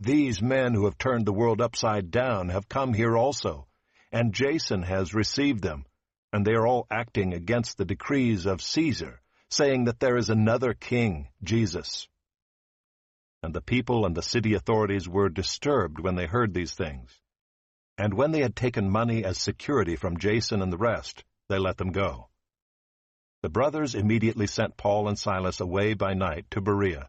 these men who have turned the world upside down have come here also, and Jason has received them, and they are all acting against the decrees of Caesar, saying that there is another king, Jesus. And the people and the city authorities were disturbed when they heard these things. And when they had taken money as security from Jason and the rest, they let them go. The brothers immediately sent Paul and Silas away by night to Berea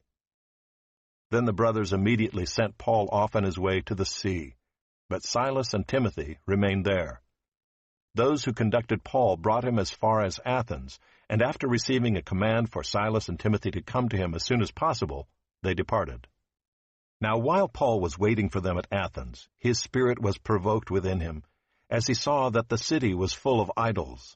Then the brothers immediately sent Paul off on his way to the sea, but Silas and Timothy remained there. Those who conducted Paul brought him as far as Athens, and after receiving a command for Silas and Timothy to come to him as soon as possible, they departed. Now while Paul was waiting for them at Athens, his spirit was provoked within him, as he saw that the city was full of idols.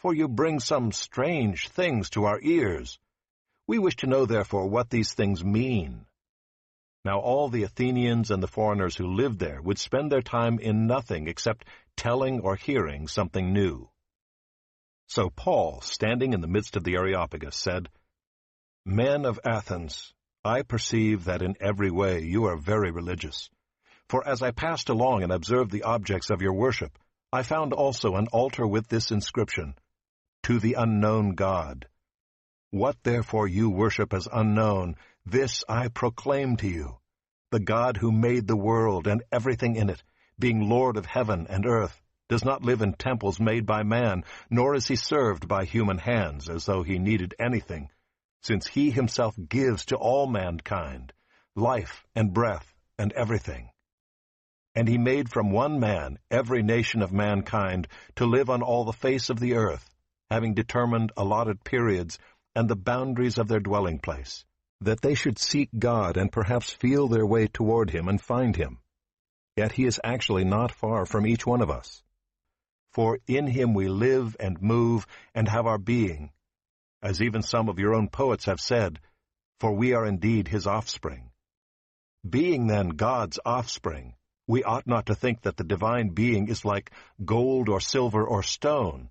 For you bring some strange things to our ears. We wish to know, therefore, what these things mean. Now all the Athenians and the foreigners who lived there would spend their time in nothing except telling or hearing something new. So Paul, standing in the midst of the Areopagus, said, Men of Athens, I perceive that in every way you are very religious. For as I passed along and observed the objects of your worship, I found also an altar with this inscription, To the unknown God. What therefore you worship as unknown, this I proclaim to you. The God who made the world and everything in it, being Lord of heaven and earth, does not live in temples made by man, nor is he served by human hands as though he needed anything, since he himself gives to all mankind life and breath and everything. And he made from one man every nation of mankind to live on all the face of the earth, having determined allotted periods and the boundaries of their dwelling place, that they should seek God and perhaps feel their way toward him and find him. Yet he is actually not far from each one of us. For in him we live and move and have our being, as even some of your own poets have said, for we are indeed his offspring. Being then God's offspring, we ought not to think that the divine being is like gold or silver or stone,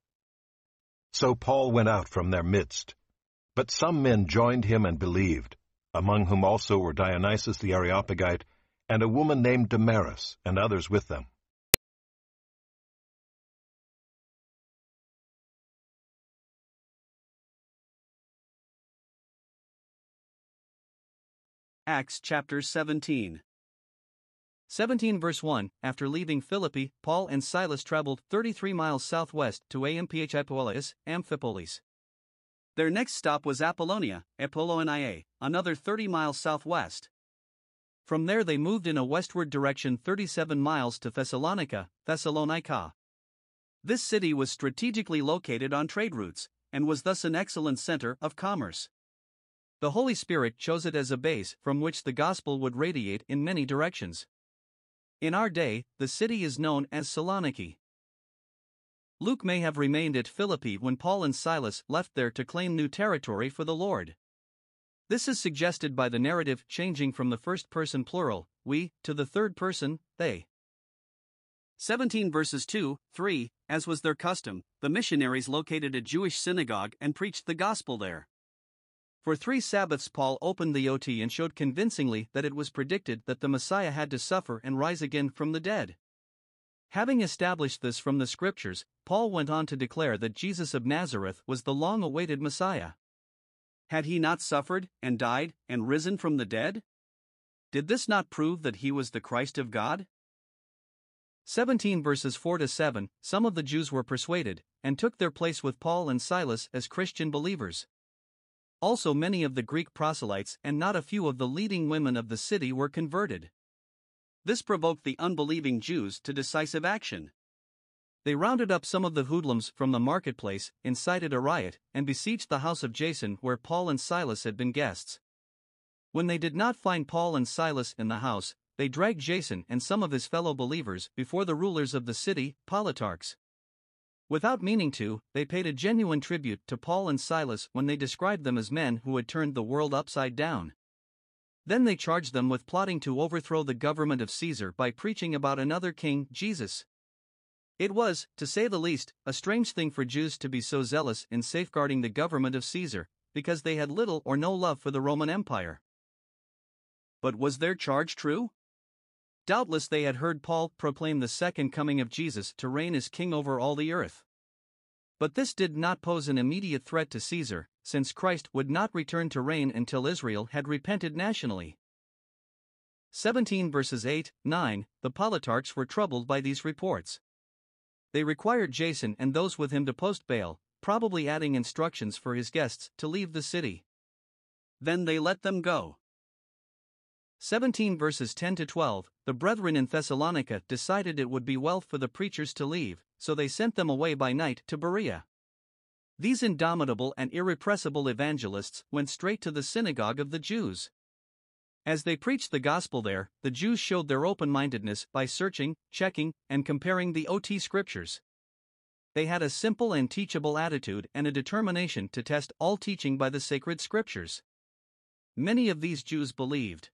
So Paul went out from their midst. But some men joined him and believed, among whom also were Dionysius the Areopagite, and a woman named Damaris, and others with them. Acts chapter 17. 17 verse 1 After leaving Philippi, Paul and Silas traveled 33 miles southwest to Amphipolis, Amphipolis. Their next stop was Apollonia, Apollonia, another 30 miles southwest. From there they moved in a westward direction 37 miles to Thessalonica, Thessalonica. This city was strategically located on trade routes, and was thus an excellent center of commerce. The Holy Spirit chose it as a base from which the gospel would radiate in many directions. In our day, the city is known as Saloniki. Luke may have remained at Philippi when Paul and Silas left there to claim new territory for the Lord. This is suggested by the narrative changing from the first person plural, we, to the third person, they. 17 verses 2, 3, as was their custom, the missionaries located a Jewish synagogue and preached the gospel there. For three Sabbaths, Paul opened the OT and showed convincingly that it was predicted that the Messiah had to suffer and rise again from the dead. Having established this from the Scriptures, Paul went on to declare that Jesus of Nazareth was the long awaited Messiah. Had he not suffered, and died, and risen from the dead? Did this not prove that he was the Christ of God? 17 verses 4 to 7 Some of the Jews were persuaded, and took their place with Paul and Silas as Christian believers. Also, many of the Greek proselytes and not a few of the leading women of the city were converted. This provoked the unbelieving Jews to decisive action. They rounded up some of the hoodlums from the marketplace, incited a riot, and besieged the house of Jason where Paul and Silas had been guests. When they did not find Paul and Silas in the house, they dragged Jason and some of his fellow believers before the rulers of the city, politarchs. Without meaning to, they paid a genuine tribute to Paul and Silas when they described them as men who had turned the world upside down. Then they charged them with plotting to overthrow the government of Caesar by preaching about another king, Jesus. It was, to say the least, a strange thing for Jews to be so zealous in safeguarding the government of Caesar, because they had little or no love for the Roman Empire. But was their charge true? Doubtless they had heard Paul proclaim the second coming of Jesus to reign as king over all the earth. But this did not pose an immediate threat to Caesar, since Christ would not return to reign until Israel had repented nationally. 17 verses 8 9 The politarchs were troubled by these reports. They required Jason and those with him to post bail, probably adding instructions for his guests to leave the city. Then they let them go. 17 verses 10 to 12 The brethren in Thessalonica decided it would be well for the preachers to leave, so they sent them away by night to Berea. These indomitable and irrepressible evangelists went straight to the synagogue of the Jews. As they preached the gospel there, the Jews showed their open mindedness by searching, checking, and comparing the OT scriptures. They had a simple and teachable attitude and a determination to test all teaching by the sacred scriptures. Many of these Jews believed.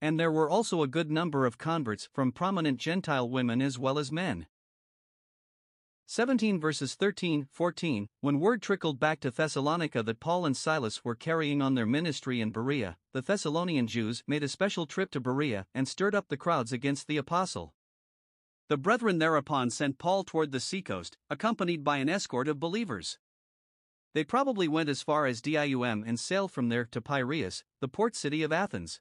And there were also a good number of converts from prominent Gentile women as well as men. 17 verses 13 14 When word trickled back to Thessalonica that Paul and Silas were carrying on their ministry in Berea, the Thessalonian Jews made a special trip to Berea and stirred up the crowds against the apostle. The brethren thereupon sent Paul toward the seacoast, accompanied by an escort of believers. They probably went as far as Dium and sailed from there to Piraeus, the port city of Athens.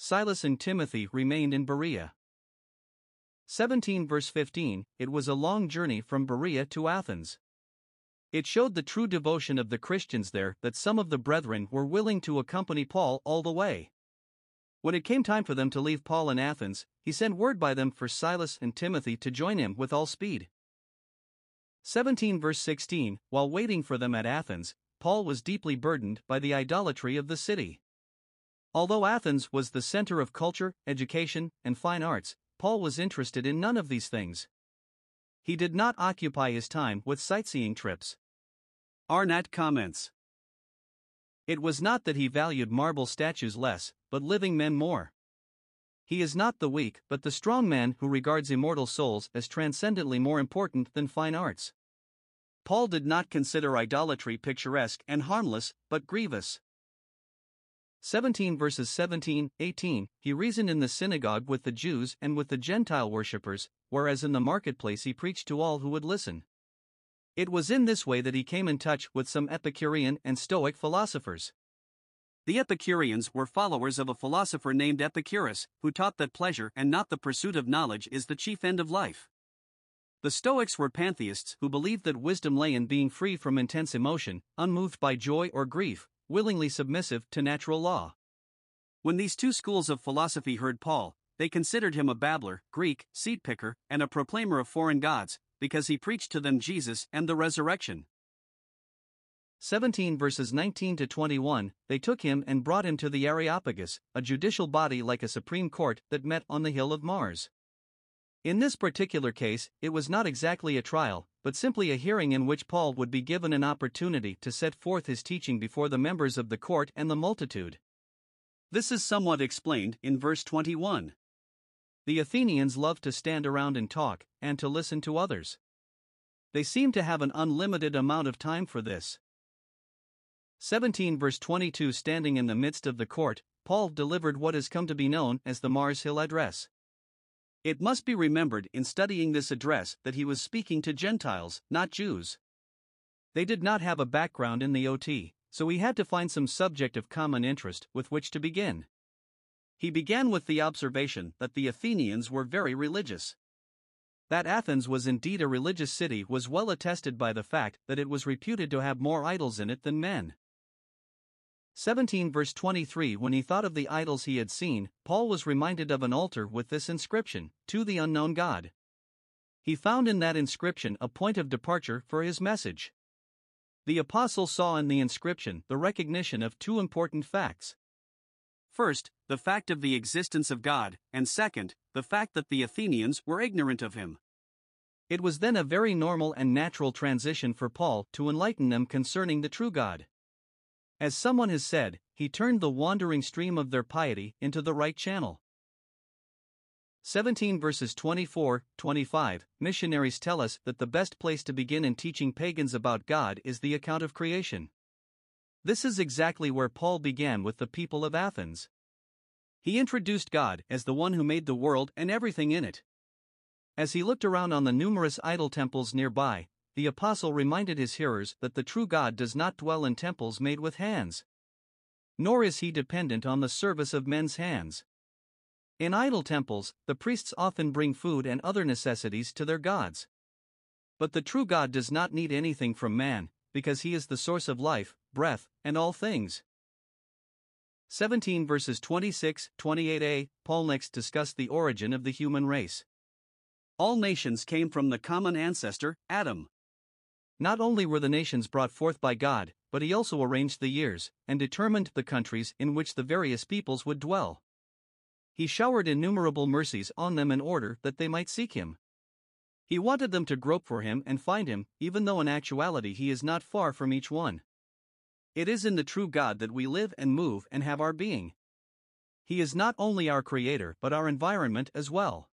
Silas and Timothy remained in Berea. 17 verse 15 It was a long journey from Berea to Athens. It showed the true devotion of the Christians there that some of the brethren were willing to accompany Paul all the way. When it came time for them to leave Paul in Athens, he sent word by them for Silas and Timothy to join him with all speed. 17 verse 16 While waiting for them at Athens, Paul was deeply burdened by the idolatry of the city. Although Athens was the center of culture, education, and fine arts, Paul was interested in none of these things. He did not occupy his time with sightseeing trips. Arnot comments It was not that he valued marble statues less, but living men more. He is not the weak, but the strong man who regards immortal souls as transcendently more important than fine arts. Paul did not consider idolatry picturesque and harmless, but grievous. 17 verses 17, 18 He reasoned in the synagogue with the Jews and with the Gentile worshippers, whereas in the marketplace he preached to all who would listen. It was in this way that he came in touch with some Epicurean and Stoic philosophers. The Epicureans were followers of a philosopher named Epicurus, who taught that pleasure and not the pursuit of knowledge is the chief end of life. The Stoics were pantheists who believed that wisdom lay in being free from intense emotion, unmoved by joy or grief, willingly submissive to natural law. When these two schools of philosophy heard Paul, they considered him a babbler, Greek, seed picker, and a proclaimer of foreign gods, because he preached to them Jesus and the resurrection. 17 verses 19 to 21 They took him and brought him to the Areopagus, a judicial body like a supreme court that met on the hill of Mars. In this particular case, it was not exactly a trial, but simply a hearing in which Paul would be given an opportunity to set forth his teaching before the members of the court and the multitude. This is somewhat explained in verse 21. The Athenians loved to stand around and talk, and to listen to others. They seem to have an unlimited amount of time for this. 17 verse 22 Standing in the midst of the court, Paul delivered what has come to be known as the Mars Hill Address. It must be remembered in studying this address that he was speaking to Gentiles, not Jews. They did not have a background in the OT, so he had to find some subject of common interest with which to begin. He began with the observation that the Athenians were very religious. That Athens was indeed a religious city was well attested by the fact that it was reputed to have more idols in it than men. 17 verse 23 When he thought of the idols he had seen, Paul was reminded of an altar with this inscription, To the unknown God. He found in that inscription a point of departure for his message. The apostle saw in the inscription the recognition of two important facts. First, the fact of the existence of God, and second, the fact that the Athenians were ignorant of him. It was then a very normal and natural transition for Paul to enlighten them concerning the true God. As someone has said, he turned the wandering stream of their piety into the right channel. 17 verses 24 25 Missionaries tell us that the best place to begin in teaching pagans about God is the account of creation. This is exactly where Paul began with the people of Athens. He introduced God as the one who made the world and everything in it. As he looked around on the numerous idol temples nearby, the apostle reminded his hearers that the true God does not dwell in temples made with hands. Nor is he dependent on the service of men's hands. In idol temples, the priests often bring food and other necessities to their gods. But the true God does not need anything from man, because he is the source of life, breath, and all things. 17 verses 26 28a Paul next discussed the origin of the human race. All nations came from the common ancestor, Adam. Not only were the nations brought forth by God, but he also arranged the years, and determined the countries in which the various peoples would dwell. He showered innumerable mercies on them in order that they might seek him. He wanted them to grope for him and find him, even though in actuality he is not far from each one. It is in the true God that we live and move and have our being. He is not only our creator but our environment as well.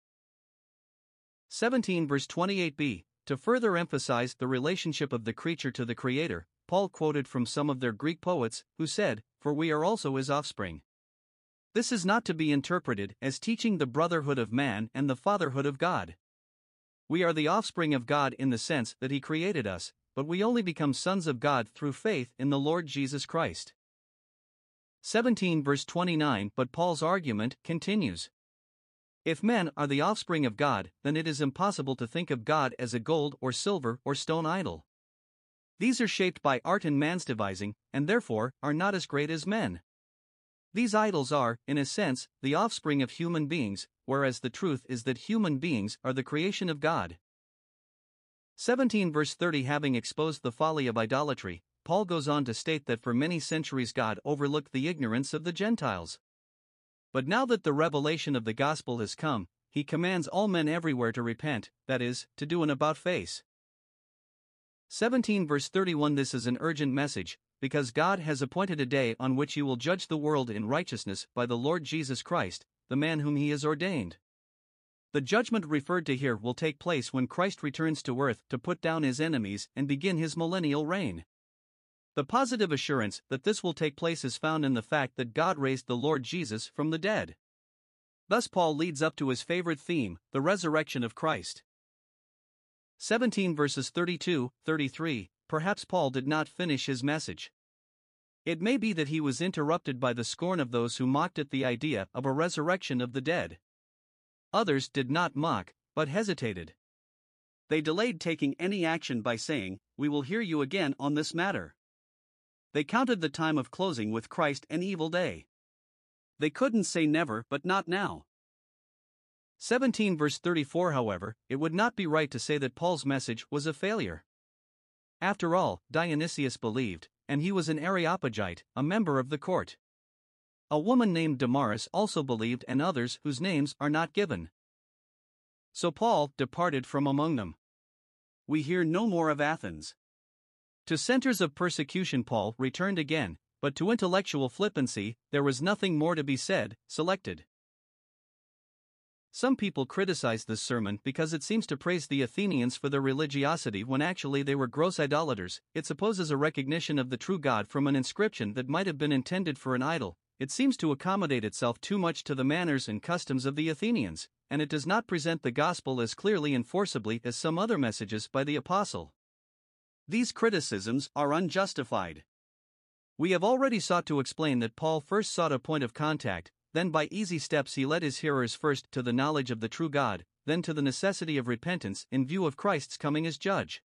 17 verse 28b to further emphasize the relationship of the creature to the Creator, Paul quoted from some of their Greek poets, who said, For we are also his offspring. This is not to be interpreted as teaching the brotherhood of man and the fatherhood of God. We are the offspring of God in the sense that he created us, but we only become sons of God through faith in the Lord Jesus Christ. 17 verse 29 But Paul's argument continues. If men are the offspring of God, then it is impossible to think of God as a gold or silver or stone idol. These are shaped by art and man's devising, and therefore are not as great as men. These idols are, in a sense, the offspring of human beings, whereas the truth is that human beings are the creation of God. 17 verse 30 Having exposed the folly of idolatry, Paul goes on to state that for many centuries God overlooked the ignorance of the Gentiles. But now that the revelation of the gospel has come, he commands all men everywhere to repent, that is, to do an about face. 17 verse 31 This is an urgent message, because God has appointed a day on which he will judge the world in righteousness by the Lord Jesus Christ, the man whom he has ordained. The judgment referred to here will take place when Christ returns to earth to put down his enemies and begin his millennial reign. The positive assurance that this will take place is found in the fact that God raised the Lord Jesus from the dead. Thus, Paul leads up to his favorite theme, the resurrection of Christ. 17 verses 32 33 Perhaps Paul did not finish his message. It may be that he was interrupted by the scorn of those who mocked at the idea of a resurrection of the dead. Others did not mock, but hesitated. They delayed taking any action by saying, We will hear you again on this matter. They counted the time of closing with Christ an evil day. They couldn't say never, but not now. 17 verse 34 However, it would not be right to say that Paul's message was a failure. After all, Dionysius believed, and he was an Areopagite, a member of the court. A woman named Damaris also believed, and others whose names are not given. So Paul departed from among them. We hear no more of Athens. To centers of persecution, Paul returned again, but to intellectual flippancy, there was nothing more to be said, selected. Some people criticize this sermon because it seems to praise the Athenians for their religiosity when actually they were gross idolaters. It supposes a recognition of the true God from an inscription that might have been intended for an idol. It seems to accommodate itself too much to the manners and customs of the Athenians, and it does not present the gospel as clearly and forcibly as some other messages by the apostle. These criticisms are unjustified. We have already sought to explain that Paul first sought a point of contact, then by easy steps he led his hearers first to the knowledge of the true God, then to the necessity of repentance in view of Christ's coming as judge.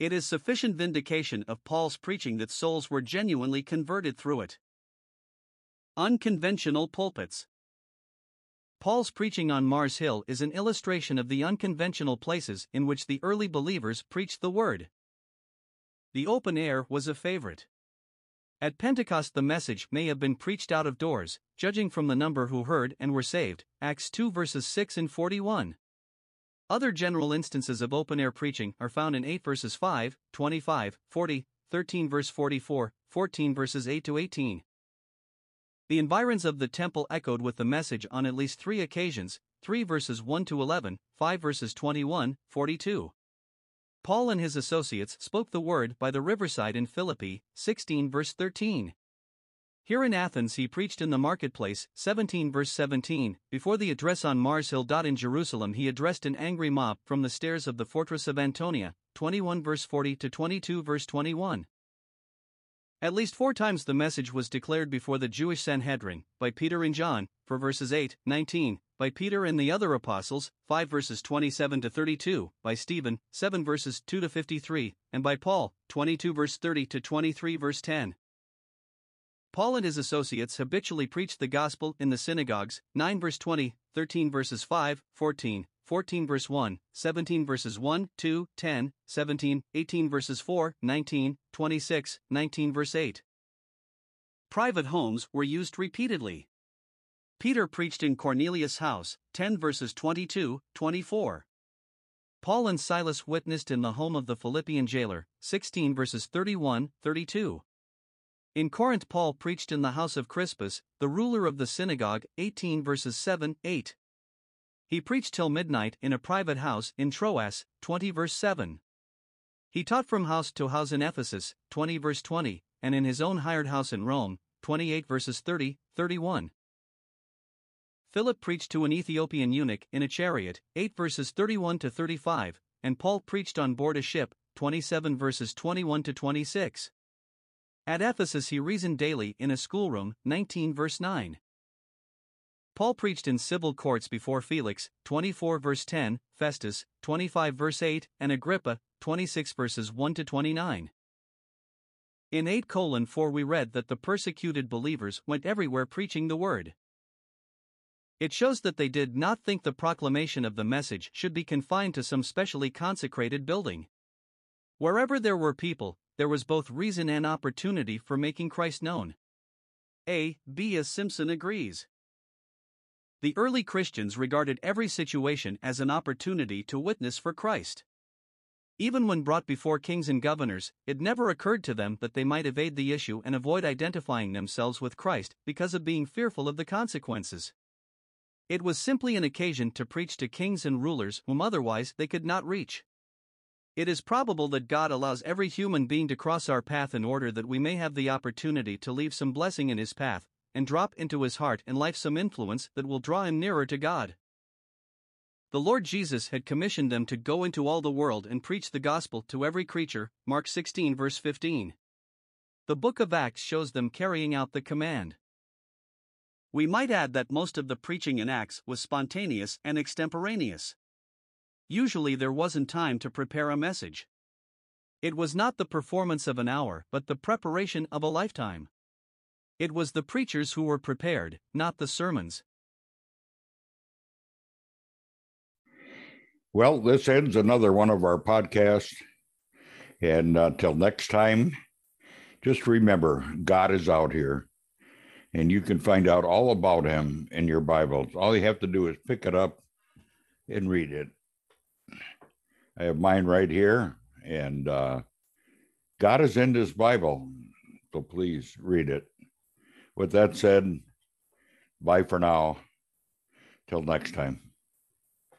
It is sufficient vindication of Paul's preaching that souls were genuinely converted through it. Unconventional pulpits. Paul's preaching on Mars Hill is an illustration of the unconventional places in which the early believers preached the word. The open air was a favorite. At Pentecost, the message may have been preached out of doors, judging from the number who heard and were saved. Acts 2 verses 6 and 41. Other general instances of open air preaching are found in 8 verses 5, 25, 40, 13 verse 44, 14 verses 8 to 18. The environs of the temple echoed with the message on at least three occasions 3 verses 1 to 11, 5 verses 21, 42. Paul and his associates spoke the word by the riverside in Philippi, 16 verse 13. Here in Athens he preached in the marketplace, 17 verse 17. Before the address on Mars Hill. In Jerusalem he addressed an angry mob from the stairs of the fortress of Antonia, 21 verse 40 to 22 verse 21. At least four times the message was declared before the Jewish Sanhedrin, by Peter and John, for verses 8, 19, by Peter and the other apostles, 5 verses 27 to 32, by Stephen, 7 verses 2 to 53, and by Paul, 22 verse 30 to 23 verse 10. Paul and his associates habitually preached the gospel in the synagogues, 9 verse 20, 13 verses 5, 14, 14 verse 1, 17 verses 1, 2, 10, 17, 18 verses 4, 19, 26, 19 verse 8. Private homes were used repeatedly. Peter preached in Cornelius' house, 10 verses 22, 24. Paul and Silas witnessed in the home of the Philippian jailer, 16 verses 31, 32. In Corinth, Paul preached in the house of Crispus, the ruler of the synagogue, 18 verses 7, 8. He preached till midnight in a private house in Troas, 20 verse 7. He taught from house to house in Ephesus, 20 verse 20, and in his own hired house in Rome, 28 verses 30, 31. Philip preached to an Ethiopian eunuch in a chariot, 8 verses 31 to 35, and Paul preached on board a ship, 27 verses 21 to 26. At Ephesus he reasoned daily in a schoolroom, 19 verse 9. Paul preached in civil courts before Felix, 24 verse 10, Festus, 25 verse 8, and Agrippa, 26 verses 1 to 29. In 8 colon 4 we read that the persecuted believers went everywhere preaching the word. It shows that they did not think the proclamation of the message should be confined to some specially consecrated building. Wherever there were people, there was both reason and opportunity for making Christ known. A. B. as Simpson agrees. The early Christians regarded every situation as an opportunity to witness for Christ. Even when brought before kings and governors, it never occurred to them that they might evade the issue and avoid identifying themselves with Christ because of being fearful of the consequences. It was simply an occasion to preach to kings and rulers whom otherwise they could not reach. It is probable that God allows every human being to cross our path in order that we may have the opportunity to leave some blessing in His path and drop into His heart and life some influence that will draw Him nearer to God. The Lord Jesus had commissioned them to go into all the world and preach the gospel to every creature, Mark 16, verse 15. The book of Acts shows them carrying out the command. We might add that most of the preaching in Acts was spontaneous and extemporaneous. Usually there wasn't time to prepare a message. It was not the performance of an hour, but the preparation of a lifetime. It was the preachers who were prepared, not the sermons. Well, this ends another one of our podcasts. And until uh, next time, just remember God is out here and you can find out all about him in your Bibles. All you have to do is pick it up and read it. I have mine right here, and uh, God is in this Bible, so please read it. With that said, bye for now. Till next time.